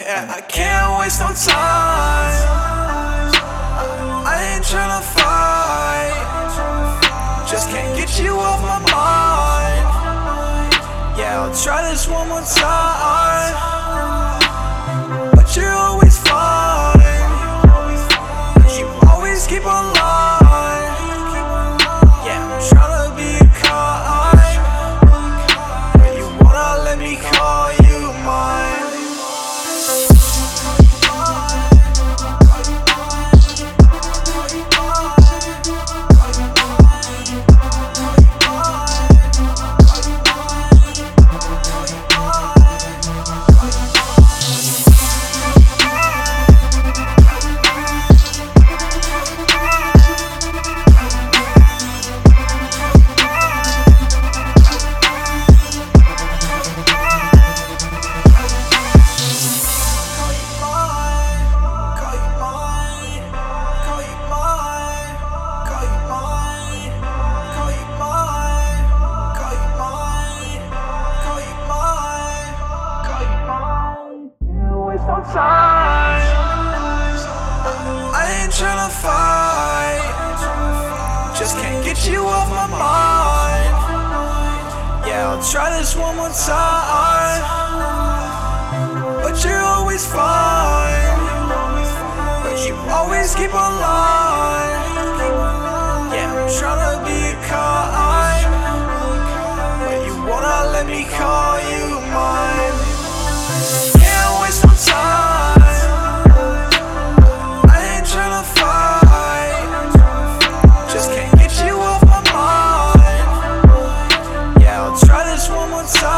Yeah, I can't waste no time. I ain't tryna fight. Just can't get you off my mind. Yeah, I'll try this one more time. But you're always fine. You always keep on lying. Yeah, I'm tryna be kind. But you wanna let me call you mine. Time. I ain't tryna fight. Just can't get you off my mind. Yeah, I'll try this one more time. But you're always fine. But you always keep on lying. outside.